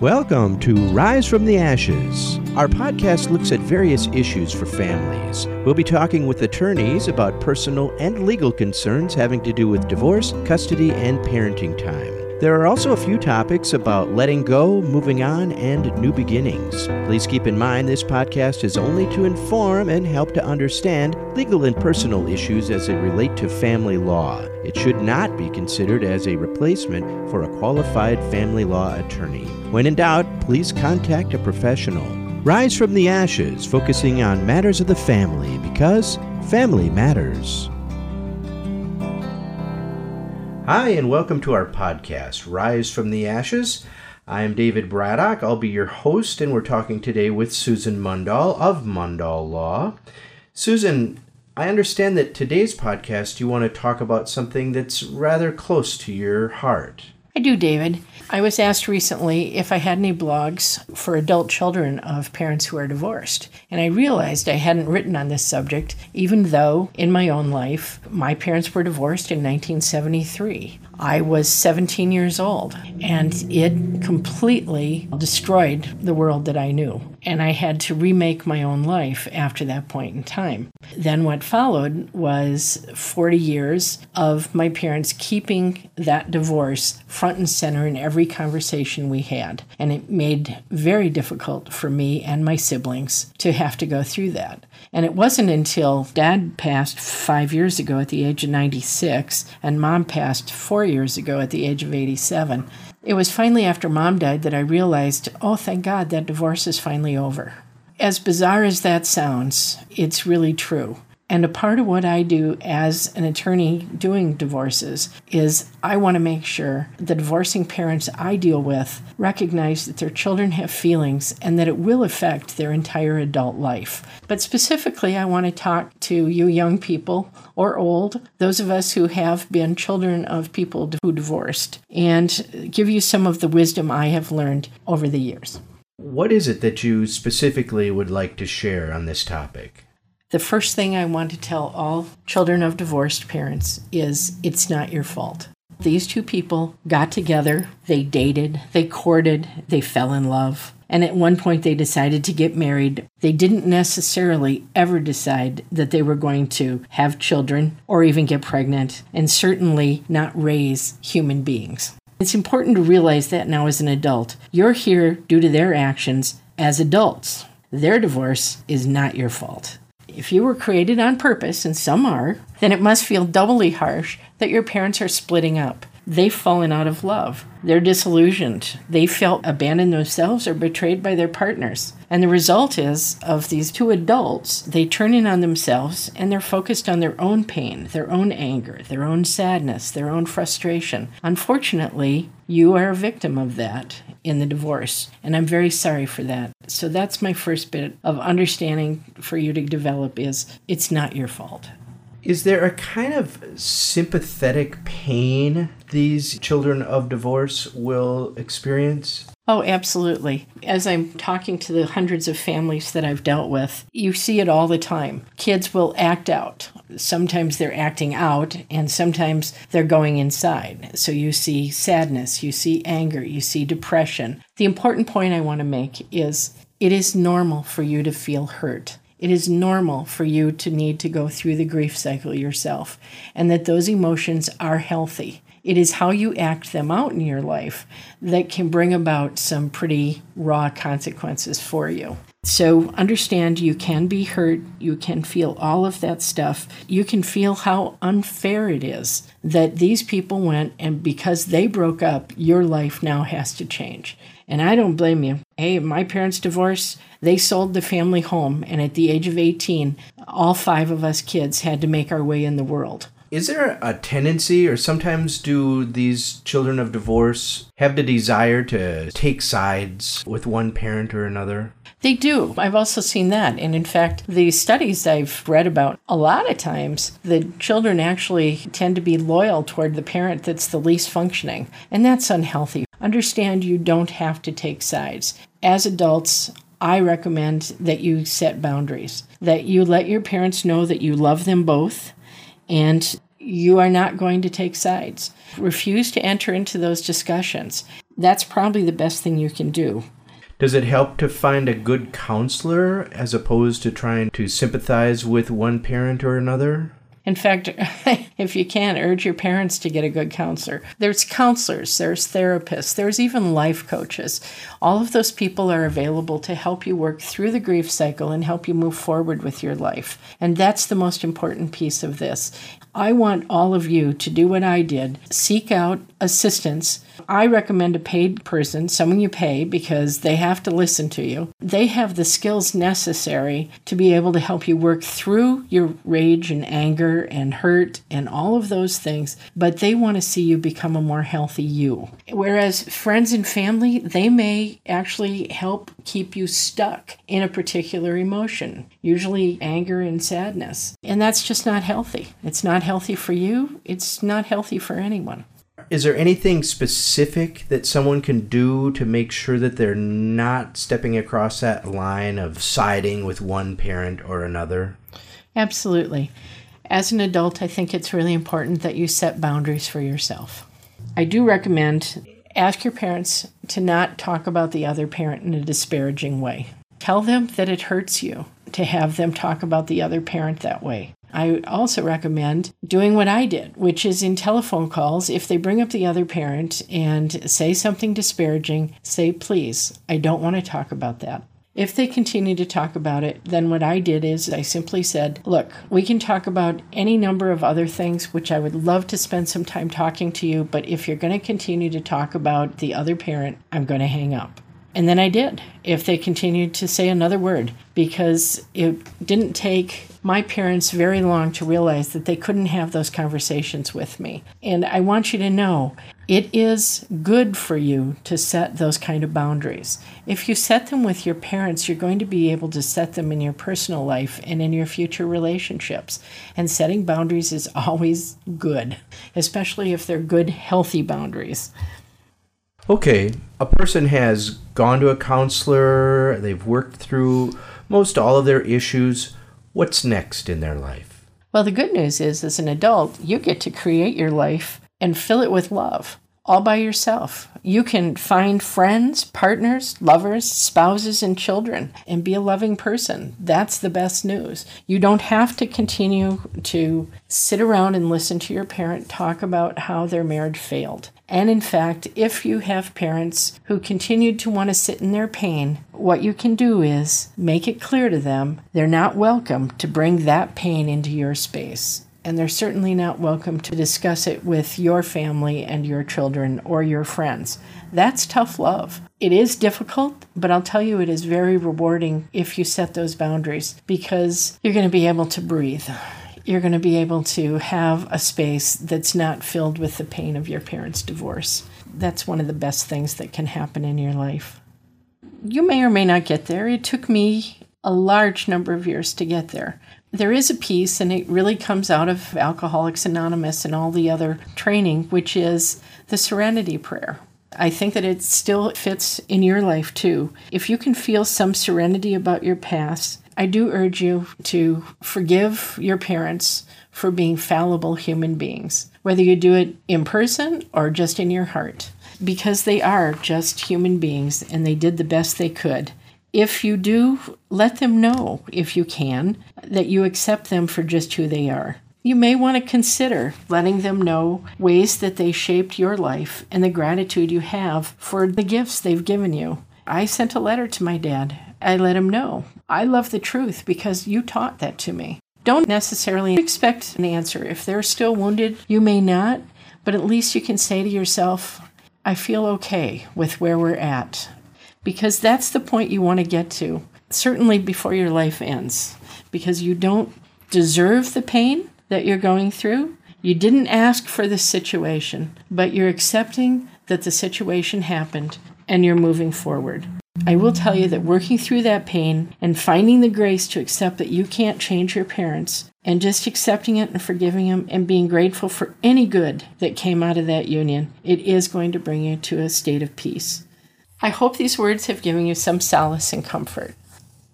Welcome to Rise from the Ashes. Our podcast looks at various issues for families. We'll be talking with attorneys about personal and legal concerns having to do with divorce, custody, and parenting time. There are also a few topics about letting go, moving on, and new beginnings. Please keep in mind this podcast is only to inform and help to understand legal and personal issues as they relate to family law. It should not be considered as a replacement for a qualified family law attorney. When in doubt, please contact a professional. Rise from the ashes, focusing on matters of the family because family matters. Hi, and welcome to our podcast, Rise from the Ashes. I am David Braddock. I'll be your host, and we're talking today with Susan Mundall of Mundall Law. Susan, I understand that today's podcast you want to talk about something that's rather close to your heart. I do, David. I was asked recently if I had any blogs for adult children of parents who are divorced. And I realized I hadn't written on this subject, even though in my own life, my parents were divorced in 1973. I was 17 years old, and it completely destroyed the world that I knew. And I had to remake my own life after that point in time. Then what followed was 40 years of my parents keeping that divorce front and center in every conversation we had. And it made very difficult for me and my siblings to have to go through that. And it wasn't until dad passed five years ago at the age of 96 and mom passed four years ago at the age of 87. It was finally after mom died that I realized, oh, thank God, that divorce is finally over. As bizarre as that sounds, it's really true. And a part of what I do as an attorney doing divorces is I want to make sure the divorcing parents I deal with recognize that their children have feelings and that it will affect their entire adult life. But specifically, I want to talk to you young people or old, those of us who have been children of people who divorced, and give you some of the wisdom I have learned over the years. What is it that you specifically would like to share on this topic? The first thing I want to tell all children of divorced parents is it's not your fault. These two people got together, they dated, they courted, they fell in love, and at one point they decided to get married. They didn't necessarily ever decide that they were going to have children or even get pregnant, and certainly not raise human beings. It's important to realize that now as an adult. You're here due to their actions as adults. Their divorce is not your fault. If you were created on purpose, and some are, then it must feel doubly harsh that your parents are splitting up. They've fallen out of love. They're disillusioned. They felt abandoned themselves or betrayed by their partners. And the result is of these two adults, they turn in on themselves and they're focused on their own pain, their own anger, their own sadness, their own frustration. Unfortunately, you are a victim of that in the divorce, and I'm very sorry for that. So that's my first bit of understanding for you to develop is it's not your fault. Is there a kind of sympathetic pain these children of divorce will experience? Oh, absolutely. As I'm talking to the hundreds of families that I've dealt with, you see it all the time. Kids will act out. Sometimes they're acting out, and sometimes they're going inside. So you see sadness, you see anger, you see depression. The important point I want to make is it is normal for you to feel hurt. It is normal for you to need to go through the grief cycle yourself, and that those emotions are healthy. It is how you act them out in your life that can bring about some pretty raw consequences for you. So understand you can be hurt, you can feel all of that stuff. You can feel how unfair it is that these people went and because they broke up, your life now has to change. And I don't blame you. Hey, my parents divorced, they sold the family home, and at the age of 18, all five of us kids had to make our way in the world. Is there a tendency, or sometimes do these children of divorce have the desire to take sides with one parent or another? They do. I've also seen that. And in fact, the studies I've read about, a lot of times the children actually tend to be loyal toward the parent that's the least functioning. And that's unhealthy. Understand you don't have to take sides. As adults, I recommend that you set boundaries, that you let your parents know that you love them both and you are not going to take sides. Refuse to enter into those discussions. That's probably the best thing you can do. Does it help to find a good counselor as opposed to trying to sympathize with one parent or another? In fact, if you can, urge your parents to get a good counselor. There's counselors, there's therapists, there's even life coaches. All of those people are available to help you work through the grief cycle and help you move forward with your life. And that's the most important piece of this. I want all of you to do what I did seek out assistance I recommend a paid person, someone you pay because they have to listen to you. They have the skills necessary to be able to help you work through your rage and anger and hurt and all of those things, but they want to see you become a more healthy you. Whereas friends and family, they may actually help keep you stuck in a particular emotion, usually anger and sadness. And that's just not healthy. It's not healthy for you, it's not healthy for anyone is there anything specific that someone can do to make sure that they're not stepping across that line of siding with one parent or another? Absolutely. As an adult, I think it's really important that you set boundaries for yourself. I do recommend ask your parents to not talk about the other parent in a disparaging way. Tell them that it hurts you to have them talk about the other parent that way. I also recommend doing what I did, which is in telephone calls, if they bring up the other parent and say something disparaging, say, please, I don't want to talk about that. If they continue to talk about it, then what I did is I simply said, Look, we can talk about any number of other things, which I would love to spend some time talking to you, but if you're going to continue to talk about the other parent, I'm going to hang up. And then I did, if they continued to say another word, because it didn't take my parents very long to realize that they couldn't have those conversations with me. And I want you to know it is good for you to set those kind of boundaries. If you set them with your parents, you're going to be able to set them in your personal life and in your future relationships. And setting boundaries is always good, especially if they're good, healthy boundaries okay, a person has gone to a counselor, they've worked through most all of their issues. What's next in their life? Well, the good news is, as an adult, you get to create your life and fill it with love all by yourself. You can find friends, partners, lovers, spouses, and children and be a loving person. That's the best news. You don't have to continue to sit around and listen to your parent talk about how their marriage failed. And in fact, if you have parents who continue to want to sit in their pain, what you can do is make it clear to them they're not welcome to bring that pain into your space and they're certainly not welcome to discuss it with your family and your children or your friends. That's tough love. It is difficult, but I'll tell you, it is very rewarding if you set those boundaries because you're going to be able to breathe. You're going to be able to have a space that's not filled with the pain of your parents' divorce. That's one of the best things that can happen in your life. You may or may not get there. It took me a large number of years to get there there is a piece, and it really comes out of Alcoholics Anonymous and all the other training, which is the serenity prayer. I think that it still fits in your life too. If you can feel some serenity about your past, I do urge you to forgive your parents for being fallible human beings, whether you do it in person or just in your heart, because they are just human beings and they did the best they could. If you do, let them know, if you can, that you accept them for just who they are. You may want to consider letting them know ways that they shaped your life and the gratitude you have for the gifts they've given you. I sent a letter to my dad. I let him know. I love the truth because you taught that to me. Don't necessarily expect an answer. If they're still wounded, you may not, but at least you can say to yourself, I feel okay with where we're at because that's the point you want to get to, certainly before your life ends, because you don't deserve the pain that you're going through. You didn't ask for this situation, but you're accepting that the situation happened and you're moving forward. I will tell you that working through that pain and finding the grace to accept that you can't change your parents and just accepting it and forgiving them and being grateful for any good that came out of that union, it is going to bring you to a state of peace. I hope these words have given you some solace and comfort.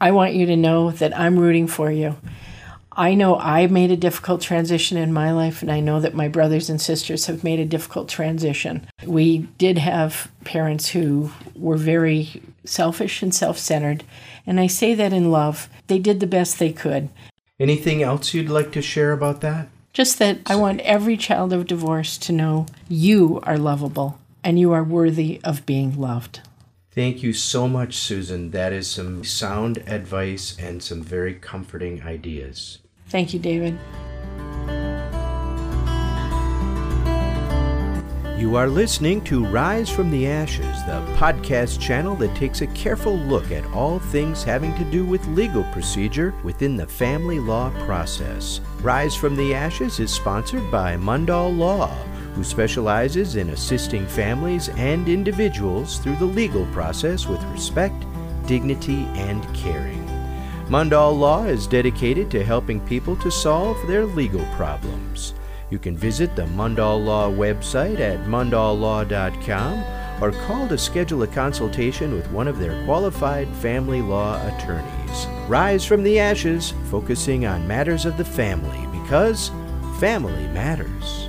I want you to know that I'm rooting for you. I know I made a difficult transition in my life, and I know that my brothers and sisters have made a difficult transition. We did have parents who were very selfish and self centered, and I say that in love. They did the best they could. Anything else you'd like to share about that? Just that I want every child of divorce to know you are lovable and you are worthy of being loved. Thank you so much, Susan. That is some sound advice and some very comforting ideas. Thank you, David. You are listening to Rise from the Ashes, the podcast channel that takes a careful look at all things having to do with legal procedure within the family law process. Rise from the Ashes is sponsored by Mundall Law, who specializes in assisting families and individuals through the legal process with respect, dignity, and caring. Mundall Law is dedicated to helping people to solve their legal problems. You can visit the Mundall Law website at mundallaw.com or call to schedule a consultation with one of their qualified family law attorneys. Rise from the ashes, focusing on matters of the family because family matters.